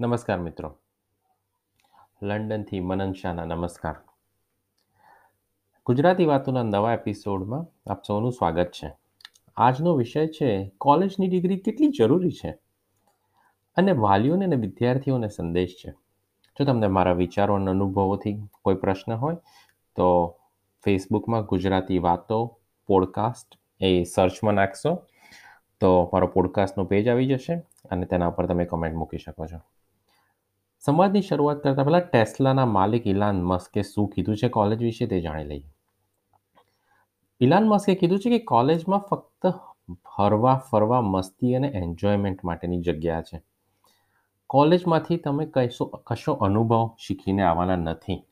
નમસ્કાર મિત્રો. લંડનથી મનન શાહના નમસ્કાર. ગુજરાતી વાતોના નવા એપિસોડમાં આપ સૌનું સ્વાગત છે. આજનો વિષય છે, કોલેજની ડિગ્રી કેટલી જરૂરી છે? અને વાલીઓને અને વિદ્યાર્થીઓને સંદેશ છે. જો તમને મારા વિચારો અને અનુભવોથી કોઈ પ્રશ્ન હોય, તો ફેસબુકમાં ગુજરાતી વાતો પોડકાસ્ટ એ સર્ચમાં નાખશો. તો મારો પોડકાસ્ટનો પેજ આવી જશે અને તેના ઉપર તમે કમેન્ટ મૂકી શકો છો. સંવાદની શરૂઆત કરતાં પહેલાં ટેસ્લાના માલિક ઇલાન મસ્કે શું કીધું છે કોલેજ વિશે તે જાણી લઈએ. ઇલાન મસ્કે કીધું છે કે કોલેજમાં ફક્ત ફરવા ફરવા, મસ્તી અને એન્જોયમેન્ટ માટેની જગ્યા છે. કોલેજમાંથી તમે કશો કશો અનુભવ શીખીને આવવાના નથી.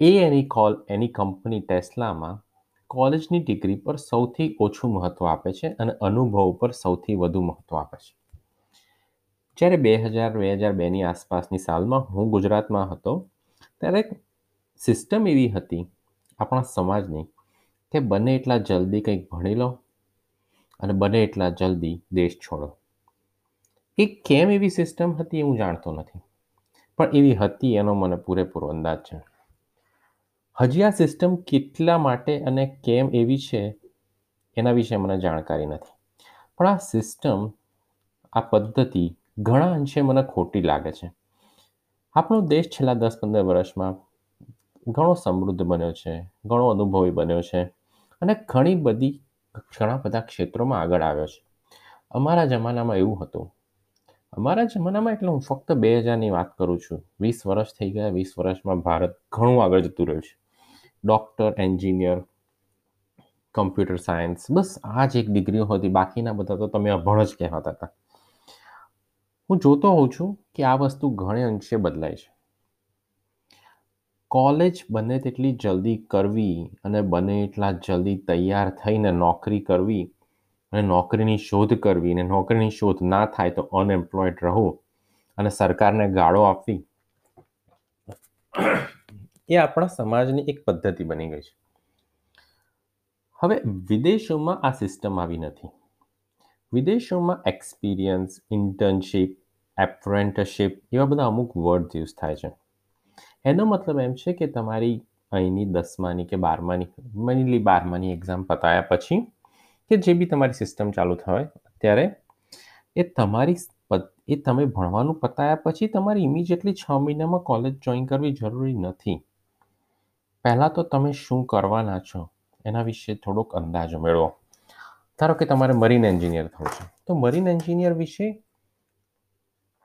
એ એની કોલ, એની કંપની ટેસ્લામાં કોલેજની ડિગ્રી પર સૌથી ઓછું મહત્ત્વ આપે છે અને અનુભવ પર સૌથી વધુ મહત્ત્વ આપે છે. જ્યારે બે હજાર બે હજાર બેની આસપાસની સાલમાં હું ગુજરાતમાં હતો, ત્યારે સિસ્ટમ એવી હતી આપણા સમાજની કે બને એટલા જલ્દી કંઈક ભણી લો અને બને એટલા જલ્દી દેશ છોડો. એ કેમ એવી સિસ્ટમ હતી એ હું જાણતો નથી. પણ એવી હતી એનો મને પૂરેપૂરો અંદાજ છે. હજી આ સિસ્ટમ કેટલા માટે અને કેમ એવી છે એના વિશે મને જાણકારી નથી. પણ આ સિસ્ટમ આ પદ્ધતિ ઘણા અંશે મને ખોટી લાગે છે. આપણો દેશ છેલ્લા દસ પંદર વર્ષમાં ઘણો સમૃદ્ધ બન્યો છે, ઘણો અનુભવી બન્યો છે અને ઘણી બધી, ઘણા બધા ક્ષેત્રોમાં આગળ આવ્યો છે. અમારા જમાનામાં એવું હતું. અમારા જમાનામાં એટલે હું ફક્ત બે હજારની વાત કરું છું. વીસ વર્ષ થઈ ગયા, વીસ વર્ષમાં ભારત ઘણું આગળ જતું રહ્યું છે. ડૉક્ટર, એન્જિનિયર, કમ્પ્યુટર સાયન્સ, બસ આ જ એક ડિગ્રીઓ હતી. બાકીના બધા તો તમે અભણ જ કહેવાતા હતા. હું જોતો હોઉં છું કે આ વસ્તુ ઘણે અંશે બદલાય છે. કોલેજ બને તેટલી જલ્દી કરવી અને બને એટલા જલ્દી તૈયાર થઈને નોકરી કરવી અને નોકરીની શોધ કરવી અને નોકરીની શોધ ના થાય તો અનએમ્પ્લોયડ રહો અને સરકારને ગાળો આપવી. એ આપણા સમાજની એક પદ્ધતિ બની ગઈ છે. હવે વિદેશોમાં આ સિસ્ટમ આવી નથી. વિદેશોમાં એક્સપિરિયન્સ ઇન્ટર્નશીપ એપ્રેન્ટશીપ એવા બધા અમુક વર્ડ યુઝ થાય છે. એનો મતલબ એમ છે કે તમારી અહીંની દસમાની કે બારમાની મનીલી બારમાની એક્ઝામ પતાયા પછી કે જે બી તમારી સિસ્ટમ ચાલુ થાય અત્યારે, એ તમારી એ તમે ભણવાનું પતાયા પછી તમારી ઇમિજિએટલી છ મહિનામાં કોલેજ જોઈન કરવી જરૂરી નથી. પહેલાં તો તમે શું કરવાના છો એના વિશે થોડોક અંદાજો મેળવો. ધારો કે તમારે મરીન એન્જિનિયર થવું છે. તો મરીન એન્જિનિયર વિશે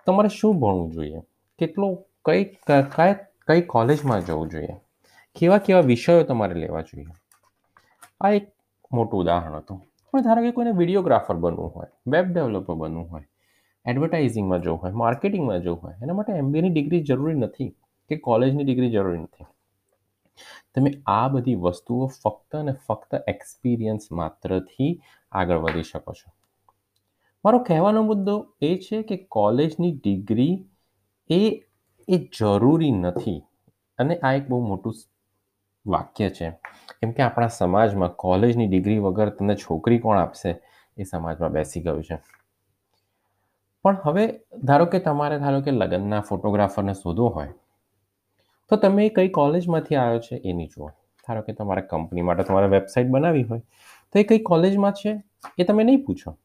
તમારે શું ભણવું જોઈએ? કેટલો, કઈ કયા, કઈ કોલેજમાં જવું જોઈએ? કેવા કેવા વિષયો તમારે લેવા જોઈએ? આ એક મોટું ઉદાહરણ હતું. પણ ધારો કે કોઈને વિડીયોગ્રાફર બનવું હોય વેબ ડેવલપર બનવું હોય એડવર્ટાઇઝિંગમાં જવું હોય માર્કેટિંગમાં જવું હોય, એના માટે એમબીએની ડિગ્રી જરૂરી નથી કે કોલેજની ડિગ્રી જરૂરી નથી. તમે આ બધી વસ્તુઓ ફક્ત અને ફક્ત એક્સપિરિયન્સ માત્રથી આગળ વધી શકો છો. મારો કહેવાનો મુદ્દો એ છે કે કોલેજની ડિગ્રી એ એ જરૂરી નથી. અને આ એક બહુ મોટું વાક્ય છે. કેમ કે આપણા સમાજમાં કોલેજની ડિગ્રી વગર તમને છોકરી કોણ આપશે? એ સમાજમાં બેસી ગયું છે. પણ હવે ધારો કે તમારે, ધારો કે લગ્નના ફોટોગ્રાફરને શોધવો હોય, તો તમે કઈ કોલેજમાંથી આવ્યો છે એ નહીં જુઓ. ધારો કે તમારે કંપની માટે તમારે વેબસાઇટ બનાવી હોય, તો એ કઈ કોલેજમાં છે એ તમે નહીં પૂછો.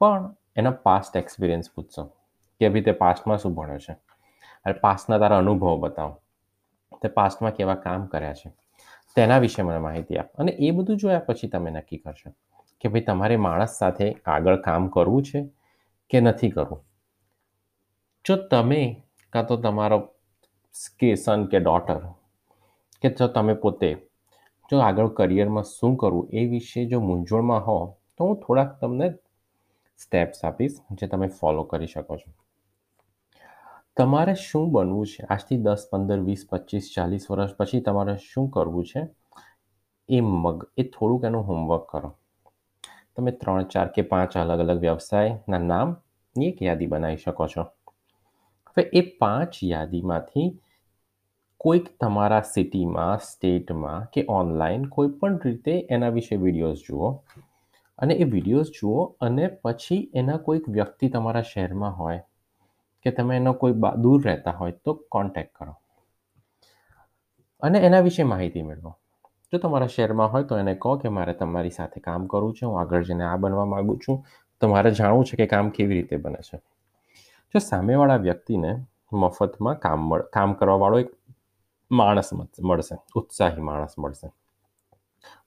પણ એના પાસ્ટ એક્સપિરિયન્સ પૂછશો કે ભાઈ તે પાસ્ટમાં શું ભણ્યો છે? અને પાસ્ટના તારા અનુભવો બતાવો. તે પાસ્ટમાં કેવા કામ કર્યા છે? તેના વિશે મને માહિતી આપ. અને એ બધું જોયા પછી તમે નક્કી કરશો કે ભાઈ તમારે માણસ સાથે આગળ કામ કરવું છે કે નથી કરવું? જો તમે કાં તો તમારો કે સન કે ડોટર કે જો તમે પોતે જો આગળ કરિયરમાં શું કરવું એ વિશે જો મૂંઝવણમાં હો તો હું થોડાક તમને સ્ટેપ્સ આપીશ, જે તમે ફોલો કરી શકો છો. તમારે શું બનવું છે? આજથી દસ, પંદર, વીસ, પચીસ, ચાલીસ વર્ષ પછી તમારે શું કરવું છે? એ મગ, એ થોડુંક એનું હોમવર્ક કરો. તમે ત્રણ, ચાર કે પાંચ અલગ અલગ વ્યવસાયના નામની એક યાદી બનાવી શકો છો. હવે એ પાંચ યાદીમાંથી કોઈક તમારા સિટીમાં સ્ટેટમાં કે ઓનલાઈન કોઈ પણ રીતે એના વિશે વિડીયોઝ જુઓ. અને એ વિડીયોઝ જુઓ અને પછી એના કોઈક વ્યક્તિ તમારા શહેરમાં હોય કે તમે એનો કોઈ દૂર રહેતા હોય તો કોન્ટેક્ટ કરો. અને એના વિશે માહિતી મેળવો. જો તમારા શહેરમાં હોય તો એને કહો કે મારે તમારી સાથે કામ કરવું છે, હું આગળ જઈને આ બનવા માગું છું. તો મારે જાણવું છે કે કામ કેવી રીતે બને છે. જો સામેવાળા વ્યક્તિને મફતમાં કામ મળ, કામ કરવાવાળો એક માણસ મળશે, ઉત્સાહી માણસ મળશે.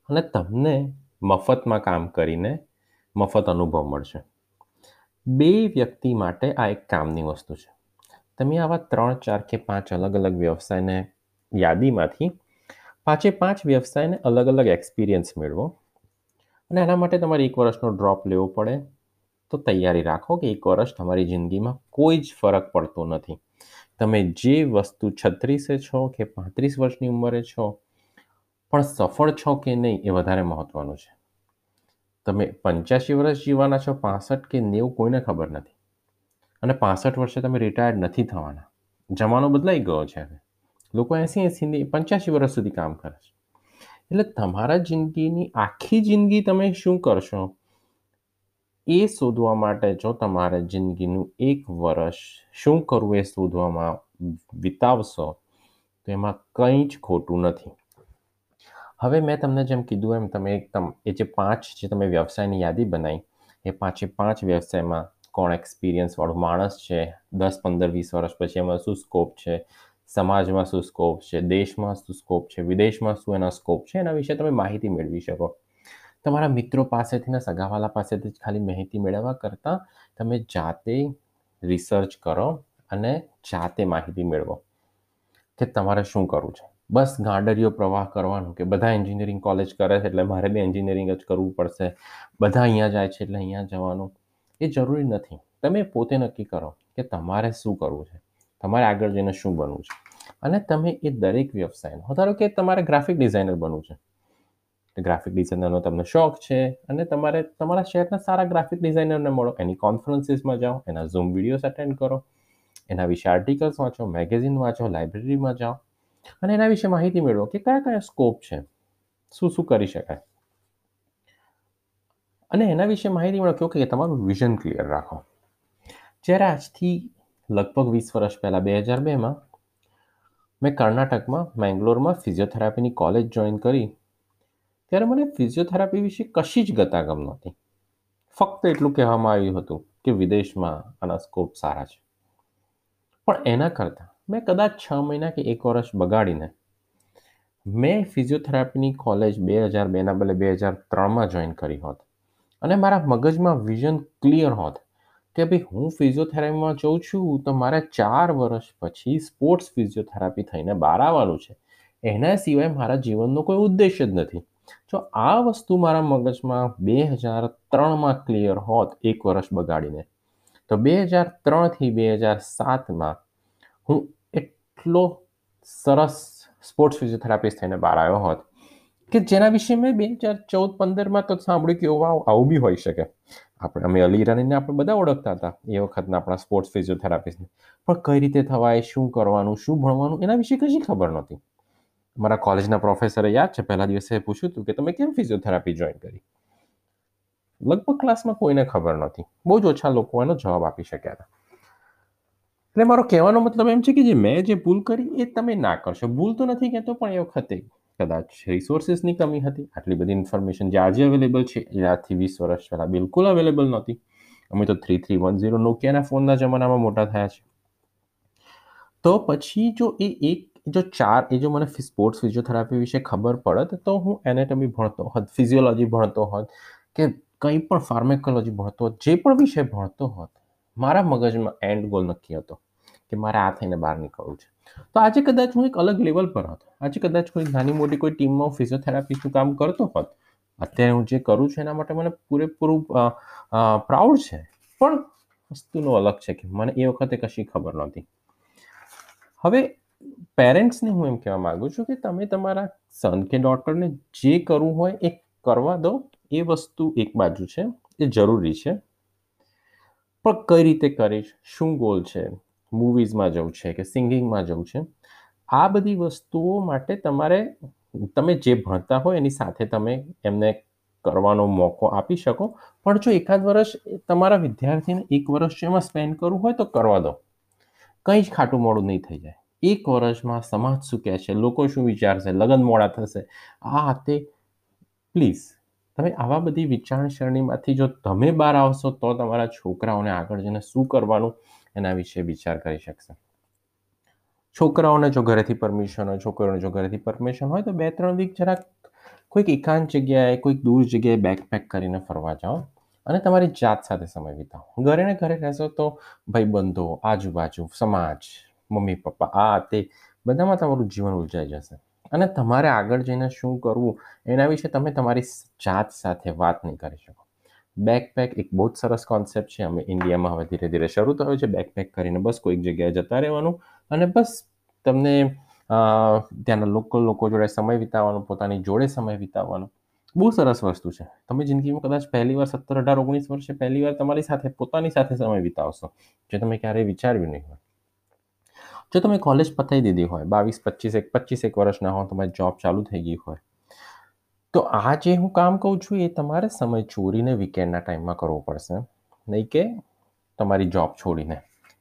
અને તમને મફતમાં કામ કરીને મફત અનુભવ મળશે. બે વ્યક્તિ માટે આ એક કામની વસ્તુ છે. તમે આવા ત્રણ, ચાર કે પાંચ અલગ અલગ વ્યવસાયને યાદીમાંથી પાંચે પાંચ વ્યવસાયને અલગ અલગ એક્સપિરિયન્સ મેળવો અને એના માટે તમારે એક વર્ષનો ડ્રોપ લેવો પડે. તો તૈયારી રાખો કે એક વર્ષ તમારી જિંદગીમાં કોઈ જ ફરક પડતો નથી. તમે જે વસ્તુ છત્રીસે છો કે પાંત્રીસ વર્ષની ઉંમરે છો પણ સફળ છો કે નહીં એ વધારે મહત્વનું છે. તમે પંચ્યાસી વર્ષ જીવવાના છો, પાસઠ કે નેવું કોઈને ખબર નથી. અને પાસઠ વર્ષે તમે રિટાયર્ડ નથી થવાના. જમાનો બદલાઈ ગયો છે હવે. લોકો એંસી એંસી પંચ્યાસી વર્ષ સુધી કામ કરે છે. એટલે તમારા જિંદગીની આખી જિંદગી તમે શું કરશો? એ શોધવા માટે જો તમારે જિંદગીનું એક વર્ષ શું કરવું એ શોધવામાં વિતાવશો, તો એમાં કંઈ જ ખોટું નથી. હવે મેં તમને જેમ કીધું એમ તમે એક એ જે પાંચ જે તમે વ્યવસાયની યાદી બનાવી એ પાંચે પાંચ વ્યવસાયમાં કોણ એક્સપિરિયન્સવાળો માણસ છે, દસ, પંદર, વીસ વર્ષ પછી એમાં શું સ્કોપ છે, સમાજમાં શું સ્કોપ છે, દેશમાં શું સ્કોપ છે, વિદેશમાં શું એના સ્કોપ છે, એના વિશે તમે માહિતી મેળવી શકો. તમારા મિત્રો પાસેથી સગાવાલા પાસેથી જ ખાલી માહિતી મેળવવા કરતાં તમે જાતે રિસર્ચ કરો અને જાતે માહિતી મેળવો કે તમારે શું કરવું છે. બસ ગાંડરીઓ પ્રવાહ કરવાનું કે બધા એન્જિનિયરિંગ કોલેજ કરે છે એટલે મારે બી એન્જિનિયરિંગ જ કરવું પડશે. બધા અહીંયા જાય છે એટલે અહીંયા જવાનું. એ જરૂરી નથી. તમે પોતે નક્કી કરો કે તમારે શું કરવું છે? તમારે આગળ જઈને શું બનવું છે? અને તમે એ દરેક વ્યવસાયનો ધારો કે તમારે ગ્રાફિક ડિઝાઇનર બનવું છે. ગ્રાફિક ડિઝાઇનરનો તમને શોખ છે અને તમારે તમારા શહેરના સારા ગ્રાફિક ડિઝાઇનરને મળો. એની કોન્ફરન્સીસમાં જાઓ, એના ઝૂમ વિડીયોઝ અટેન્ડ કરો, એના વિશે આર્ટિકલ્સ વાંચો મેગેઝિન વાંચો લાઇબ્રેરીમાં જાઓ. અને એના વિશે માહિતી મેળવો કે કયા કયા સ્કોપ છે? શું શું કરી શકાય? અને એના વિશે માહિતી મેળવો કે તમારું વિઝન ક્લિયર રાખો. જ્યારે આજથી લગભગ વીસ વર્ષ પહેલાં, બે હજાર બેમાં મેં કર્ણાટકમાં મેંગ્લોરમાં ફિઝિયોથેરાપીની કોલેજ જોઈન કરી. ત્યારે મને ફિઝિયોથેરાપી વિશે કશી જ ગતાગમ નહોતી. ફક્ત એટલું કહેવામાં આવ્યું હતું કે વિદેશમાં આના સ્કોપ સારા છે. પણ એના કરતાં મેં કદાચ છ મહિના કે એક વર્ષ બગાડીને મેં ફિઝિયોથેરાપીની કોલેજ બે હજાર બેના બદલે બે હજાર ત્રણમાં જોઈન કરી હોત. અને મારા મગજમાં વિઝન ક્લિયર હોત કે ભાઈ હું ફિઝિયોથેરાપીમાં જઉં છું, તો મારે ચાર વર્ષ પછી સ્પોર્ટ્સ ફિઝિયોથેરાપી થઈને બહાર આવવાનું છે. એના સિવાય મારા જીવનનો કોઈ ઉદ્દેશ જ નથી. જો આ વસ્તુ મારા મગજમાં બે હજાર ત્રણમાં ક્લિયર હોત, એક વર્ષ બગાડીને, તો બે હજાર ત્રણથી બે હજાર સાતમાં હું એટલો સરસ સ્પોર્ટ્સ ફિઝિયોથેરાપિસ્ટ થઈને બહાર આવ્યો હોત કે જેના વિશે મેં બે હજાર ચૌદ પંદરમાં તો સાંભળ્યું કે એવું આવું બી હોઈ શકે. આપણે, અમે અલી ઈરાનીને આપણે બધા ઓળખતા હતા એ વખતના આપણા સ્પોર્ટ્સ ફિઝિયોથેરાપિસ્ટને પણ કઈ રીતે થવાય, શું કરવાનું, શું ભણવાનું, એના વિશે કશી ખબર નહોતી. મારા કોલેજના પ્રોફેસરે યાદ છે, પહેલા દિવસે પૂછ્યું હતું કે તમે કેમ ફિઝિયોથેરાપી જોઈન કરી? લગભગ ક્લાસમાં કોઈને ખબર નહોતી. બહુ જ ઓછા લોકો એનો જવાબ આપી શક્યા હતા. એટલે મારો કહેવાનો મતલબ એમ છે કે જે મેં જે ભૂલ કરી એ તમે ના કરશો. ભૂલ તો નથી કહેતો, પણ એ વખતે કદાચ રિસોર્સિસની કમી હતી. આટલી બધી ઇન્ફોર્મેશન જે આજે અવેલેબલ છે, એ આજથી વીસ વર્ષ પહેલાં બિલકુલ અવેલેબલ નહોતી. અમે તો થ્રી થ્રી વન ઝીરો નોકિયાના ફોનના જમાનામાં મોટા થયા છે. તો પછી જો એ એક, જો ચાર, એ જો મને સ્પોર્ટ્સ ફિઝિયોથેરાપી વિશે ખબર પડત, તો હું એનેટમી ભણતો હોત ફિઝિયોલોજી ભણતો હોત, કે કંઈ પણ ફાર્મેકોલોજી ભણતો હોત, જે પણ વિષય ભણતો હોત મારા મગજમાં એન્ડ ગોલ નક્કી હતો કે મારે આ થઈને બહાર નીકળવું છે. તો આજે કદાચ હું એક અલગ લેવલ પર હતો. આજે કદાચ કોઈ નાની મોટી કોઈ ટીમમાં ફિઝિયોથેરાપીસ્ટનું કામ કરતો હોત. અત્યારે હું જે કરું છું એના માટે મને પૂરેપૂરું પ્રાઉડ છે. પણ વસ્તુનો અલગ છે કે મને એ વખતે કશી ખબર નહોતી. હવે પેરેન્ટ્સને હું એમ કહેવા માગું છું કે તમે તમારા સન કે ડોટરને જે કરવું હોય એ કરવા દો. એ વસ્તુ એક બાજુ છે. એ જરૂરી છે. પણ કઈ રીતે કરીશ? શું ગોલ છે? મૂવીઝમાં જવું છે કે સિંગિંગમાં જવું છે? આ બધી વસ્તુઓ માટે તમારે, તમે જે ભણતા હોય એની સાથે તમે એમને કરવાનો મોકો આપી શકો. પણ જો એકાદ વર્ષ તમારા વિદ્યાર્થીને એક વર્ષ એમાં સ્પેન્ડ કરવું હોય તો કરવા દો. કંઈ જ ખાટું મોડું નહીં થઈ જાય. એક વર્ષમાં સમાજ શું કહે છે? લોકો શું વિચારશે? લગ્ન મોડા થશે. આ તે પ્લીઝ તમે આવા બધી વિચારસરણીમાંથી જો તમે બહાર આવશો તો તમારા છોકરાઓને આગળ જઈને શું કરવાનું એના વિશે વિચાર કરી શકશે. છોકરાઓને જો ઘરેથી પરમિશન હોય, છોકરીઓને જો ઘરેથી પરમિશન હોય તો બે ત્રણ વીક જરાક કોઈક એકાંત જગ્યાએ, કોઈક દૂર જગ્યાએ બેકપેક કરીને ફરવા જાઓ અને તમારી જાત સાથે સમય વિતાવો. ઘરે ને ઘરે રહેશો તો ભાઈબંધો, આજુબાજુ, સમાજ મમ્મી પપ્પા આ, તે, બધામાં તમારું જીવન ઉલઝાઈ જશે. અને તમારે આગળ જઈને શું કરવું એના વિશે તમે તમારી જાત સાથે વાત નહીં કરી શકો. બેકપેક એક બહુ જ સરસ કોન્સેપ્ટ છે. અમે ઇન્ડિયામાં હવે ધીરે ધીરે શરૂ થયો છે. બેકપેક કરીને બસ કોઈક જગ્યાએ જતા રહેવાનું અને બસ તમને ત્યાંના લોકલ લોકો જોડે સમય વિતાવવાનો, પોતાની જોડે સમય વિતાવવાનો. બહુ સરસ વસ્તુ છે. તમે જિંદગીમાં કદાચ પહેલી વાર સત્તર અઢાર ઓગણીસ વર્ષે પહેલી વાર તમારી સાથે, પોતાની સાથે સમય વિતાવશો. જે તમે ક્યારેય વિચાર્યું નહીં હોય. જો તમે કોલેજ પતાવી દીધી હોય, બાવીસ, પચીસ એક પચીસ એક વર્ષના હો, તમારી જોબ ચાલુ થઈ ગઈ હોય, તો આ જે હું કામ કહું છું એ તમારે સમય ચોરીને વીકેન્ડના ટાઈમમાં કરવો પડશે. નહીં કે તમારી જોબ છોડીને.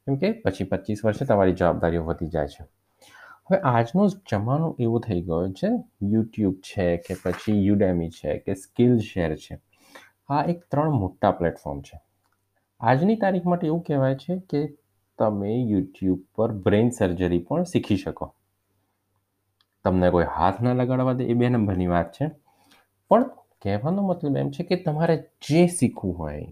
કેમ કે પછી પચીસ વર્ષે તમારી જવાબદારીઓ વધી જાય છે. હવે આજનો જમાનો એવો થઈ ગયો છે યુટ્યુબ છે કે પછી યુડેમી છે કે સ્કિલ શેર છે. આ એક ત્રણ મોટા પ્લેટફોર્મ છે. આજની તારીખ માટે એવું કહેવાય છે કે તમે યુટ્યુબ પર બ્રેઇન સર્જરી પણ શીખી શકો. તમને કોઈ હાથ ના લગાડવા દે એ બે નંબરની વાત છે. પણ કહેવાનો મતલબ એમ છે કે તમારે જે શીખવું હોય,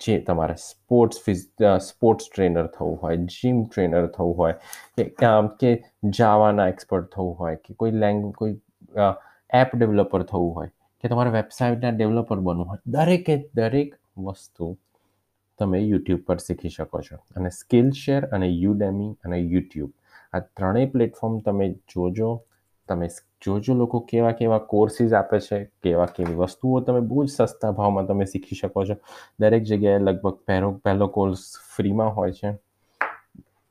જે તમારે સ્પોર્ટ્સ ફિઝ સ્પોર્ટ્સ ટ્રેનર થવું હોય જીમ ટ્રેનર થવું હોય, કે કે જાવાના એક્સપર્ટ થવું હોય, કે કોઈ લેંગ કોઈ એપ ડેવલપર થવું હોય, કે તમારે વેબસાઇટના ડેવલપર બનવું હોય, દરેકે દરેક વસ્તુ તમે યુટ્યુબ પર શીખી શકો છો. અને સ્કિલ શેર અને યુડેમી અને યુટ્યુબ આ ત્રણેય પ્લેટફોર્મ તમે જોજો. તમે જોજો લોકો કેવા કેવા કોર્સીસ આપે છે, કેવા કેવી વસ્તુઓ તમે બહુ જ સસ્તા ભાવમાં તમે શીખી શકો છો. દરેક જગ્યાએ લગભગ પહેલો પહેલો કોર્સ ફ્રીમાં હોય છે.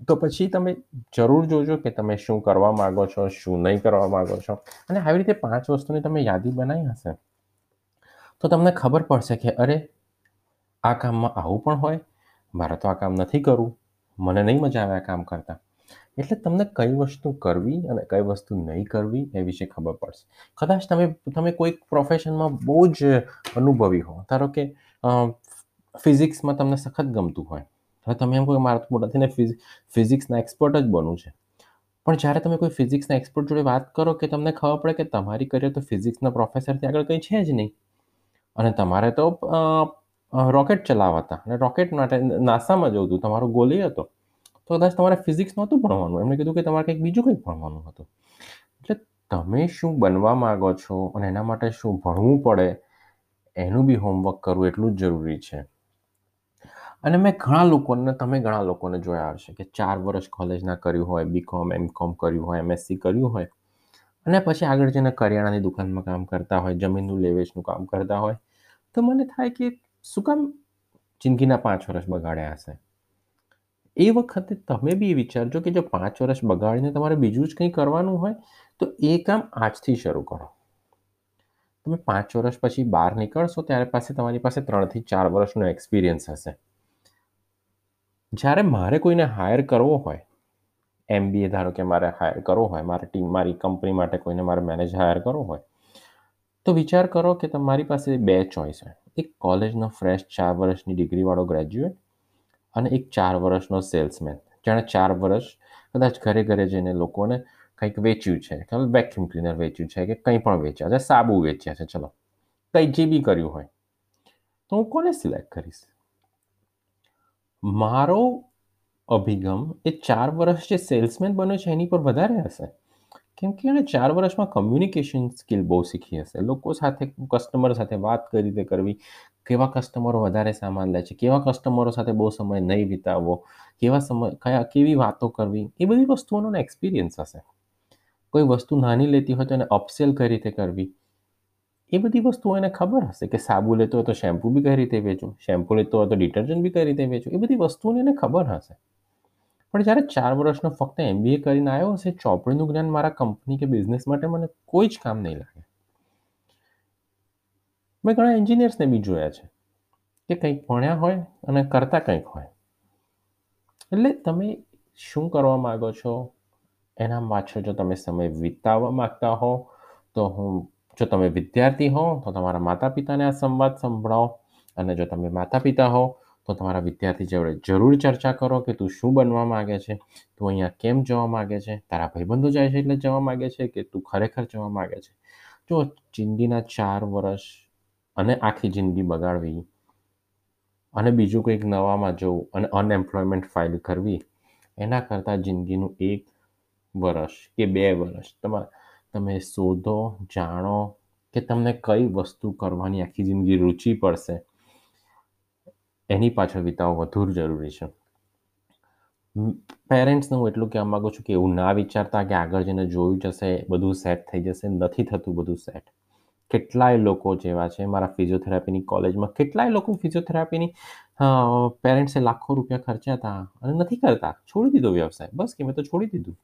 તો પછી તમે જરૂર જોજો કે તમે શું કરવા માગો છો, શું નહીં કરવા માગો છો. અને આવી રીતે પાંચ વસ્તુની તમે યાદી બનાવી હશે. તો તમને ખબર પડશે કે અરે આ કામમાં આવું પણ હોય? મારે તો આ કામ નથી કરવું. મને નહીં મજા આવે આ કામ કરતાં. એટલે તમને કઈ વસ્તુ કરવી અને કઈ વસ્તુ નહીં કરવી એ વિશે ખબર પડશે. કદાચ તમે તમે કોઈક પ્રોફેશનમાં બહુ જ અનુભવી હો. ધારો કે ફિઝિક્સમાં તમને સખત ગમતું હોય. હવે તમે એમ કહો મારા તો મોટાથીને ફિઝિક્સના એક્સપર્ટ જ બનવું છે. પણ જ્યારે તમે કોઈ ફિઝિક્સના એક્સપર્ટ જોડે વાત કરો કે તમને ખબર પડે કે તમારી કરિયર તો ફિઝિક્સના પ્રોફેસરથી આગળ કંઈ છે જ નહીં. અને તમારે તો રોકેટ ચલાવતા. અને રોકેટ માટે નાસામાં જવું હતું, તમારો ગોલ હતો. તો કદાચ તમારે ફિઝિક્સ નહોતું ભણવાનું. એમણે કીધું કે તમારે કંઈક બીજું કંઈક ભણવાનું હતું. એટલે તમે શું બનવા માગો છો અને એના માટે શું ભણવું પડે? એનું બી હોમવર્ક કરવું એટલું જ જરૂરી છે. અને મેં ઘણા લોકોને, તમે ઘણા લોકોને જોયા હશે કે ચાર વર્ષ કોલેજના કર્યું હોય બીકોમ એમ કોમ કર્યું હોય એમએસસી કર્યું હોય. અને પછી આગળ જઈને કરિયાણાની દુકાનમાં કામ કરતા હોય, જમીનનું લેવેચનું કામ કરતા હોય. તો મને થાય કે શું કામ જિંદગીના પાંચ વર્ષ બગાડ્યા હશે? એ વખતે તમે બી વિચારજો કે જો પાંચ વર્ષ બગાડીને તમારે બીજું જ કંઈ કરવાનું હોય, તો એ કામ આજથી શરૂ કરો. તમે પાંચ વર્ષ પછી બહાર નીકળશો, ત્યારે પાસે તમારી પાસે ત્રણથી ચાર વર્ષનો એક્સપિરિયન્સ હશે. જ્યારે મારે કોઈને હાયર કરવો હોય એમબીએ ધારો કે મારે હાયર કરવો હોય, મારી ટીમ મારી કંપની માટે કોઈને મારે મેનેજ હાયર કરવો હોય, તો વિચાર કરો કે તમારી પાસે બે ચોઈસ હોય. એક કોલેજનો ફ્રેશ ચાર વર્ષની ડિગ્રીવાળો ગ્રેજ્યુએટ અને એક ચાર વર્ષનો સેલ્સમેન. જેણે ચાર વર્ષ કદાચ ઘરે ઘરે જઈને લોકોને કંઈક વેચ્યું છે. ચાલો વેક્યુમ ક્લીનર વેચ્યું છે કે કંઈ પણ વેચ્યા છે. સાબુ વેચ્યા છે. ચલો. કંઈ જે બી કર્યું હોય. તો હું કોને સિલેક્ટ કરીશ? મારો અભિગમ એ ચાર વર્ષ જે સેલ્સમેન બન્યો છે એની પર વધારે હશે. કેમ કે એણે ચાર વર્ષમાં કમ્યુનિકેશન સ્કિલ બહુ શીખી હશે. લોકો સાથે કસ્ટમર સાથે વાત કઈ રીતે કરવી? કેવા કસ્ટમરો વધારે સામાન લે છે? કેવા કસ્ટમરો સાથે બહુ સમય નહીં વિતાવવો? કેવા સમય, કયા, કેવી વાતો કરવી? એ બધી વસ્તુઓનો એક્સપિરિયન્સ હશે. કોઈ વસ્તુ નાની લેતી હોય તો એને અપસેલ કઈ રીતે કરવી? એ બધી વસ્તુઓ એને ખબર હશે કે સાબુ લેતો હોય તો શેમ્પુ બી કઈ રીતે વેચું શેમ્પુ લેતો હોય તો ડિટર્જન્ટ બી કઈ રીતે વેચું એ બધી વસ્તુઓને એને ખબર હશે. પણ જ્યારે ચાર વર્ષનો ફક્ત એમબીએ કરીને આવ્યો હશે, ચોપડીનું જ્ઞાન મારા કંપની કે બિઝનેસ માટે મને કોઈ જ કામ નહીં લાગે. મેં ઘણા એન્જિનિયર્સને બી જોયા છે કે કંઈક ભણ્યા હોય અને કરતા કંઈક હોય. એટલે તમે શું કરવા માગો છો? એના પાછળ જો તમે સમય વિતાવવા માગતા હો, તો હું, જો તમે વિદ્યાર્થી હો, તો તમારા માતા પિતાને આ સંવાદ સંભળાવો. અને જો તમે માતા પિતા હો તો તમારા વિદ્યાર્થી જોડે જરૂર ચર્ચા કરો કે તું શું બનવા માગે છે? તું અહીંયા કેમ જવા માગે છે? તારા ભાઈબંધો જાય છે એટલે જવા માગે છે કે તું ખરેખર જવા માગે છે? જો જિંદગીના ચાર વર્ષ અને આખી જિંદગી બગાડવી અને બીજું કંઈક નવામાં જવું અને અનએમ્પ્લોયમેન્ટ ફાઇલ કરવી, એના કરતાં જિંદગીનું એક વર્ષ કે બે વર્ષ તમારે તમે શોધો, જાણો કે તમને કઈ વસ્તુ કરવાની આખી જિંદગી રુચિ પડશે. એની પાછળ વિતાવો વધુ જરૂરી છે. પેરેન્ટ્સને હું એટલું કહેવા માગું છું કે એવું ના વિચારતા કે આગળ જઈને જોયું જશે, બધું સેટ થઈ જશે, નથી થતું બધું સેટ કેટલાય લોકો જેવા છે, મારા ફિઝિયોથેરાપીની કોલેજમાં કેટલાય લોકો ફિઝિયોથેરાપીની પેરેન્ટ્સે લાખો રૂપિયા ખર્ચ્યા હતા અને નથી કરતા. છોડી દીધો વ્યવસાય. બસ કે મેં તો છોડી દીધું.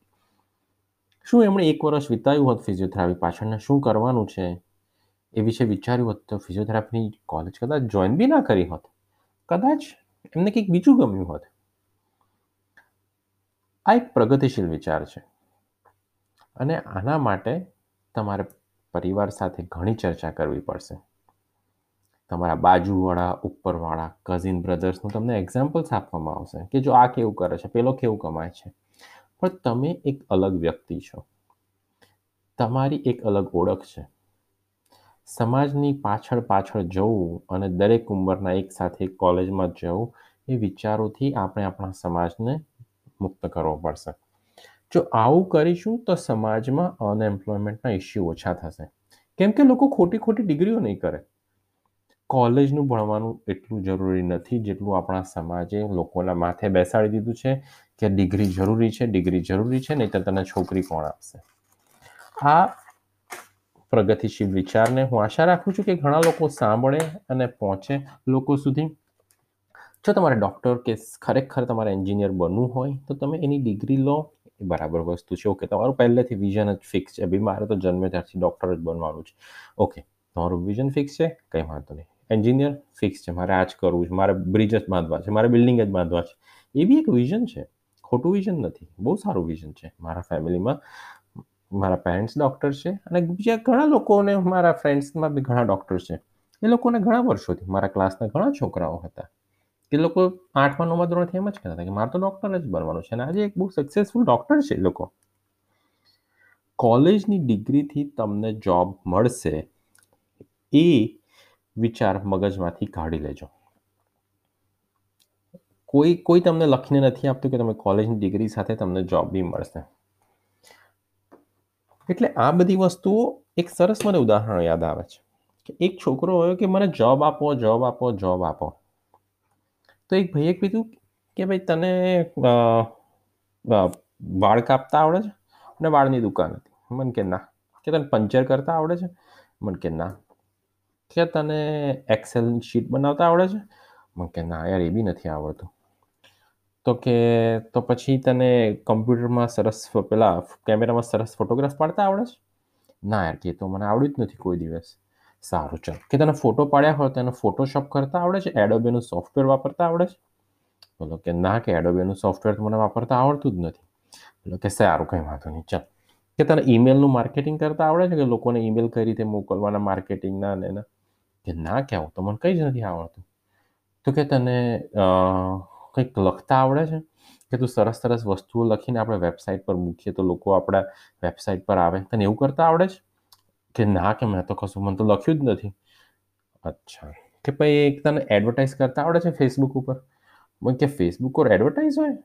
શું એમણે એક વર્ષ વિતાવ્યું હોત ફિઝિયોથેરાપી પાછળને? શું કરવાનું છે? એ વિશે વિચાર્યું હોત તો ફિઝિયોથેરાપીની કોલેજ કદાચ જોઈન બી ના કરી હોત. કદાચ એમને કંઈક બીજું ગમ્યું હોત. આ એક પ્રગતિશીલ વિચાર છે. અને આના માટે તમારે પરિવાર સાથે ઘણી ચર્ચા કરવી પડશે. તમારા બાજુવાળા, ઉપરવાળા કઝિન બ્રધર્સનું તમને એક્ઝામ્પલ્સ આપવામાં આવશે કે જો આ કેવું કરે છે, પેલો કેવું કમાય છે. પણ તમે એક અલગ વ્યક્તિ છો. તમારી એક અલગ ઓળખ છે. સમાજની પાછળ પાછળ જવું અને દરેક ઉંમરના એક સાથે કોલેજમાં જવું એ વિચારોથી આપણે આપણા સમાજને મુક્ત કરવો પડશે. જો આવું કરીશું તો સમાજમાં અનએમ્પ્લોયમેન્ટના ઇસ્યુ ઓછા થશે. કેમ કે લોકો ખોટી ખોટી ડિગ્રીઓ નહીં કરે. કોલેજનું ભણવાનું એટલું જરૂરી નથી જેટલું આપણા સમાજે લોકોના માથે બેસાડી દીધું છે કે ડિગ્રી જરૂરી છે, ડિગ્રી જરૂરી છે નહીં તો તને છોકરી કોણ આપશે? આ પ્રગતિશીલ વિચારને હું આશા રાખું છું કે ઘણા લોકો સાંભળે અને પહોંચે લોકો સુધી. જો તમારે ડૉક્ટર કે ખરેખર તમારે એન્જિનિયર બનવું હોય, તો તમે એની ડિગ્રી લો. એ બરાબર વસ્તુ છે. ઓકે તમારું પહેલેથી વિઝન જ ફિક્સ છે. ભાઈ મારે તો જન્મે ત્યારથી ડૉક્ટર જ બનવાનું છે. ઓકે તમારું વિઝન ફિક્સ છે? કંઈ વાંધો નહીં. એન્જિનિયર ફિક્સ છે. મારે આ જ કરવું છે. મારે બ્રિજ જ બાંધવા છે. મારે બિલ્ડિંગ જ બાંધવા છે. એ બી એક વિઝન છે. ખોટું વિઝન નથી. બહુ સારું વિઝન છે મારા ફેમિલીમાં મારા પેરેન્ટ્સ ડૉક્ટર છે અને બીજા ઘણા લોકોને મારા ફ્રેન્ડ્સમાં બી ઘણા ડૉક્ટર છે. એ લોકોને ઘણા વર્ષોથી મારા ક્લાસના ઘણા છોકરાઓ હતા. એ લોકો આઠમા, નવમા ધોરણથી એમ જ કહેતા હતા કે મારે તો ડૉક્ટર જ બનવાનું છે અને આજે એક બહુ સક્સેસફુલ ડૉક્ટર છે એ લોકો. કોલેજની ડિગ્રીથી તમને જોબ મળશે એ વિચાર મગજમાંથી કાઢી લેજો. કોઈ કોઈ તમને લખીને નથી આપતું કે તમે કોલેજની ડિગ્રી સાથે તમને જોબ બી મળશે. એટલે આ બધી વસ્તુઓ એક સરસ મને ઉદાહરણ યાદ આવે છે કે એક છોકરો હોય કે મને જોબ આપો જોબ આપો જોબ આપો. તો એક ભાઈએ કીધું કે ભાઈ તને વાળ કાપતા આવડે છે? અને વાળની દુકાન હતી. મને કે ના. કે તને પંચર કરતા આવડે છે? મને કે ના. કે તને એક્સેલ શીટ બનાવતા આવડે છે? મને કે ના, યાર, એ બી નથી આવડતું. તો કે તો પછી તને કમ્પ્યુટરમાં સરસ પેલા કેમેરામાં સરસ ફોટોગ્રાફ પાડતા આવડે છે ના યાર કે તો મને આવડ્યું જ નથી કોઈ દિવસ સારું ચાલ કે તને ફોટો પાડ્યા હોય તો એને ફોટોશોપ કરતા આવડે છે એડોબેનું સોફ્ટવેર વાપરતા આવડે છે બોલો કે ના કે એડોબેનું સોફ્ટવેર તો મને વાપરતા આવડતું જ નથી બોલો કે સારું કંઈ વાંધો નહીં ચાલ કે તને ઈમેલનું માર્કેટિંગ કરતા આવડે છે કે લોકોને ઈમેલ કઈ રીતે મોકલવાના માર્કેટિંગના ને એના કે ના કે આવું તો મને કંઈ જ નથી આવડતું તો કે તને કંઈક લખતા આવડે છે? કે તું સરસ સરસ વસ્તુઓ લખીને આપણે વેબસાઇટ પર મૂકીએ તો લોકો આપણા વેબસાઇટ પર આવે? તને એવું કરતા આવડે છે? કે ના, કે મેં તો કશું, મને તો લખ્યું જ નથી. અચ્છા. કે ભાઈ એક તને એડવર્ટાઇઝ કરતા આવડે છે ફેસબુક ઉપર? કે ફેસબુક પર એડવર્ટાઇઝ હોય?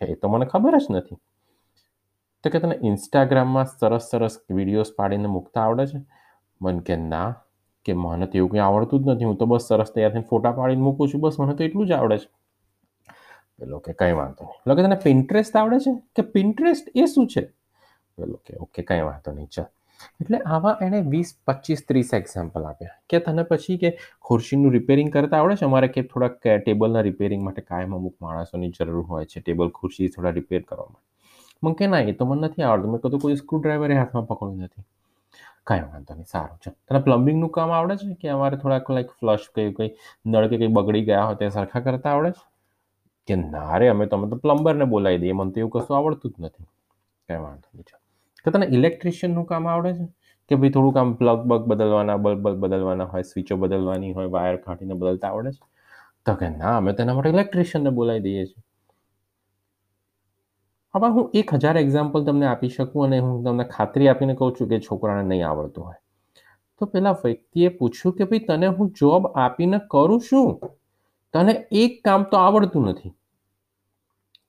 એ તો મને ખબર જ નથી. તો કે તને ઇન્સ્ટાગ્રામમાં સરસ સરસ વિડીયોઝ પાડીને મૂકતા આવડે છે? મને કે ના, કે મને તો એવું કંઈ આવડતું જ નથી. હું તો બસ સરસ તૈયાર થઈને ફોટા પાડીને મૂકું છું. બસ મને તો એટલું જ આવડે છે. પેલો કે કંઈ વાંધો નહીં. પેલો કે તને પિન્ટરેસ્ટ આવડે છે? કે પિન્ટરેસ્ટ એ શું છે? પેલો કે ઓકે, કંઈ વાંધો નહીં, ચાલ. એટલે આવા એણે વીસ, પચીસ, ત્રીસ એક્ઝામ્પલ આપ્યા. કે તને પછી કે ખુરશીનું રિપેરિંગ કરતા આવડે છે? અમારે કે થોડાક ટેબલના રિપેરિંગ માટે કાયમ અમુક માણસોની જરૂર હોય છે, ટેબલ, ખુરશી થોડા રિપેર કરવા માટે. મને કે ના, એ તો મને નથી આવડતું. મેં કીધું કોઈ સ્ક્રૂડ્રાઈવરે હાથમાં પકડ્યું નથી. કાંઈ વાંધો નહીં, સારું છે તને પ્લમ્બિંગનું કામ આવડે છે? કે અમારે થોડાક લાઈક ફ્લશ કે કંઈ નળ કે કંઈ બગડી ગયા હોય તે સરખા કરતા આવડે છે? કે ના રે, અમે તો અમે તો પ્લમ્બરને બોલાવી દઈએ, મને તો એવું કશું આવડતું જ નથી. કંઈ વાંધો નહીં છે કે તને ઇલેક્ટ્રિશિયનનું કામ આવડે છે? કે ભાઈ થોડુંક આમ પ્લગ બગ બદલવાના બલ્બ બલ્બ બદલવાના હોય સ્વિચો બદલવાની હોય વાયર કાઢીને બદલતા આવડે છે? તો કે ના, અમે તેના માટે ઇલેક્ટ્રિશિયનને બોલાવી દઈએ છીએ. હવે હું એક હજાર એક્ઝામ્પલ તમને આપી શકું અને હું તમને ખાતરી આપીને કહું છું કે છોકરાને નહીં આવડતું હોય. તો પેલા વ્યક્તિએ પૂછ્યું કે ભાઈ તને હું જોબ આપીને કરું છું તને એક કામ તો આવડતું નથી.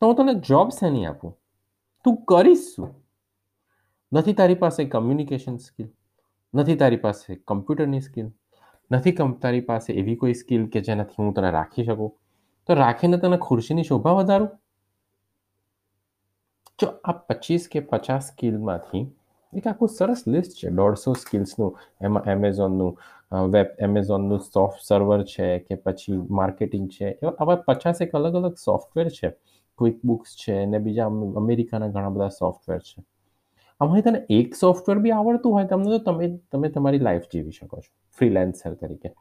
તો હું તને જોબ શેની આપું? તું કરીશ શું? નથી તારી પાસે કમ્યુનિકેશન સ્કિલ નથી તારી પાસે કમ્પ્યુટરની સ્કિલ નથી તારી પાસે એવી કોઈ સ્કિલ કે જેનાથી હું તને રાખી શકું? તો રાખીને તને ખુરશીની શોભા વધારું? જો આ પચીસ કે પચાસ સ્કિલમાંથી એક આખું સરસ લિસ્ટ છે. દોઢસો સ્કિલ્સનું એમાં એમેઝોનનું વેબ એમેઝોનનું સોફ્ટ સર્વર છે કે પછી માર્કેટિંગ છે. એવા આવા પચાસેક અલગ અલગ સોફ્ટવેર છે. ક્વિક બુક્સ છે ને બીજા અમેરિકાના ઘણા બધા સોફ્ટવેર છે. આમાંથી તને એક સોફ્ટવેર બી આવડતું હોય તમને તો તમે તમે તમારી લાઈફ જીવી શકો છો. ફ્રીલેન્સર તરીકે.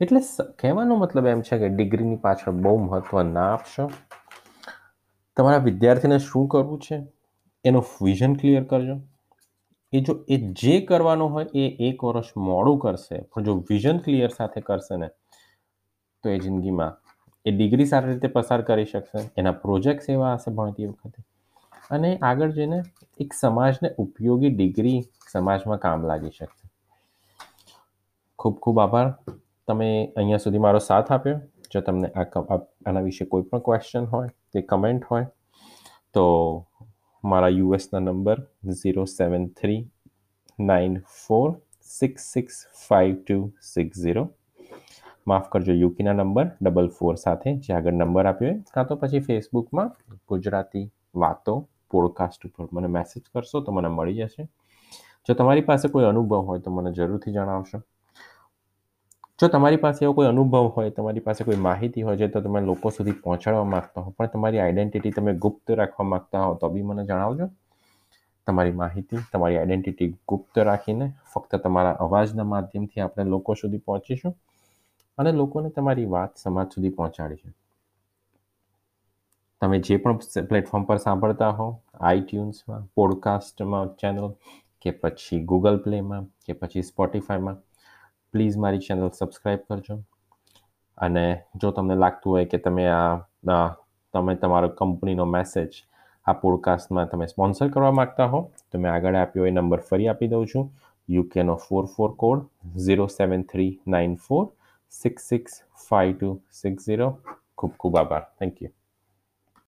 એટલે કહેવાનો મતલબ એમ છે કે ડિગ્રીની પાછળ બહુ મહત્વ ના આપશો. તમારા વિદ્યાર્થીને શું કરવું છે? એનું વિઝન ક્લિયર કરજો. એ જો, એ જે કરવાનું હોય, એ એક વર્ષ મોડું કરશે. પણ જો વિઝન ક્લિયર સાથે કરશે ને, તો એ જિંદગીમાં એ ડિગ્રી સારી રીતે પસાર કરી શકશે. એના પ્રોજેક્ટ્સ એવા હશે ભણતી વખતે. અને આગળ જઈને એક સમાજને ઉપયોગી ડિગ્રી સમાજમાં કામ લાગી શકશે. ખૂબ ખૂબ આભાર. તમે અહીંયા સુધી મારો સાથ આપ્યો. જો તમને આ આના વિશે કોઈ પણ ક્વેશ્ચન હોય કે કમેન્ટ હોય, તો મારા યુએસના number zero seven three nine four six six five two six zero માફ કરજો યુકેના નંબર ડબલ ફોર સાથે જે આગળ નંબર આપ્યો હોય કાં તો પછી ફેસબુકમાં ગુજરાતી વાતો પોડકાસ્ટ ઉપર મને મેસેજ કરશો તો મને મળી જશે જો તમારી પાસે કોઈ અનુભવ હોય તો મને જરૂરથી જણાવશો જો તમારી પાસે એવો કોઈ અનુભવ હોય, તમારી પાસે કોઈ માહિતી હોય, જે તો તમે લોકો સુધી પહોંચાડવા માગતા હો, પણ તમારી આઈડેન્ટિટી તમે ગુપ્ત રાખવા માગતા હો, તો બી મને જણાવજો. તમારી માહિતી, તમારી આઈડેન્ટિટી ગુપ્ત રાખીને ફક્ત તમારા અવાજના માધ્યમથી આપણે લોકો સુધી પહોંચીશું અને લોકોને તમારી વાત સમાજ સુધી પહોંચાડીશું. તમે જે પણ પ્લેટફોર્મ પર સાંભળતા હો આઈટ્યુન્સમાં પોડકાસ્ટમાં ચેનલ કે પછી ગૂગલ પ્લેમાં કે પછી સ્પોટિફાઈમાં પ્લીઝ મારી ચેનલ સબસ્ક્રાઈબ કરજો. અને જો તમને લાગતું હોય કે તમે આ તમે તમારો કંપનીનો મેસેજ આ પોડકાસ્ટમાં તમે સ્પોન્સર કરવા માગતા હો, તો મેં આગળ આપ્યો એ નંબર ફરી આપી દઉં છું. યુકેનો four four code zero seven three nine four six six five two six zero ખૂબ ખૂબ આભાર. Thank you